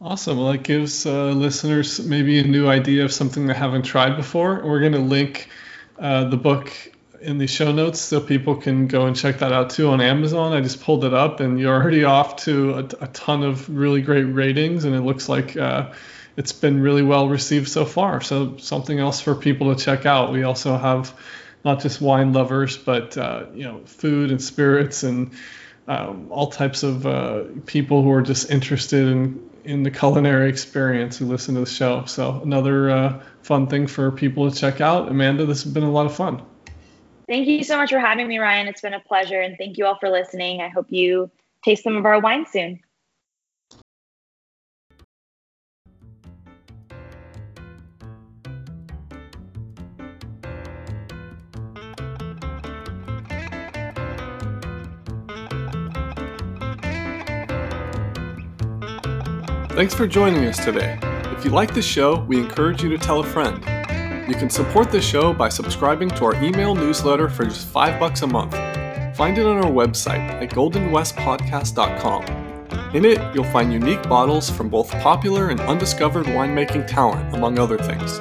Awesome. Well, it gives uh, listeners maybe a new idea of something they haven't tried before. We're going to link uh, the book in the show notes so people can go and check that out too on Amazon. I just pulled it up and you're already off to a, a ton of really great ratings, and it looks like uh, it's been really well received so far. So something else for people to check out. We also have not just wine lovers, but uh, you know, food and spirits and um, all types of uh, people who are just interested in in the culinary experience who listen to the show. So another uh, fun thing for people to check out. Amanda, this has been a lot of fun. Thank you so much for having me, Ryan. It's been a pleasure. And thank you all for listening. I hope you taste some of our wine soon. Thanks for joining us today. If you like the show, we encourage you to tell a friend. You can support the show by subscribing to our email newsletter for just five bucks a month. Find it on our website at goldenwestpodcast.com. In it, you'll find unique bottles from both popular and undiscovered winemaking talent, among other things.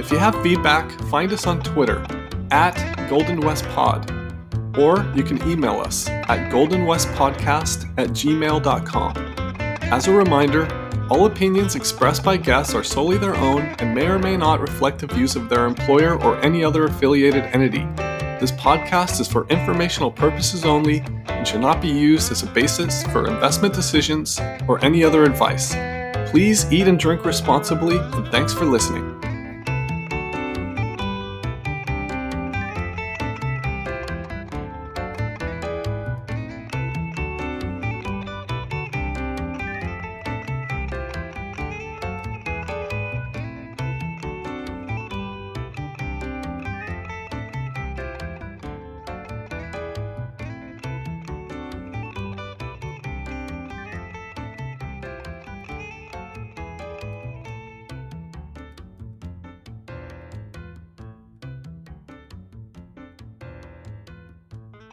If you have feedback, find us on Twitter at goldenwestpod, or you can email us at goldenwestpodcast at gmail.com. As a reminder, all opinions expressed by guests are solely their own and may or may not reflect the views of their employer or any other affiliated entity. This podcast is for informational purposes only and should not be used as a basis for investment decisions or any other advice. Please eat and drink responsibly, and thanks for listening.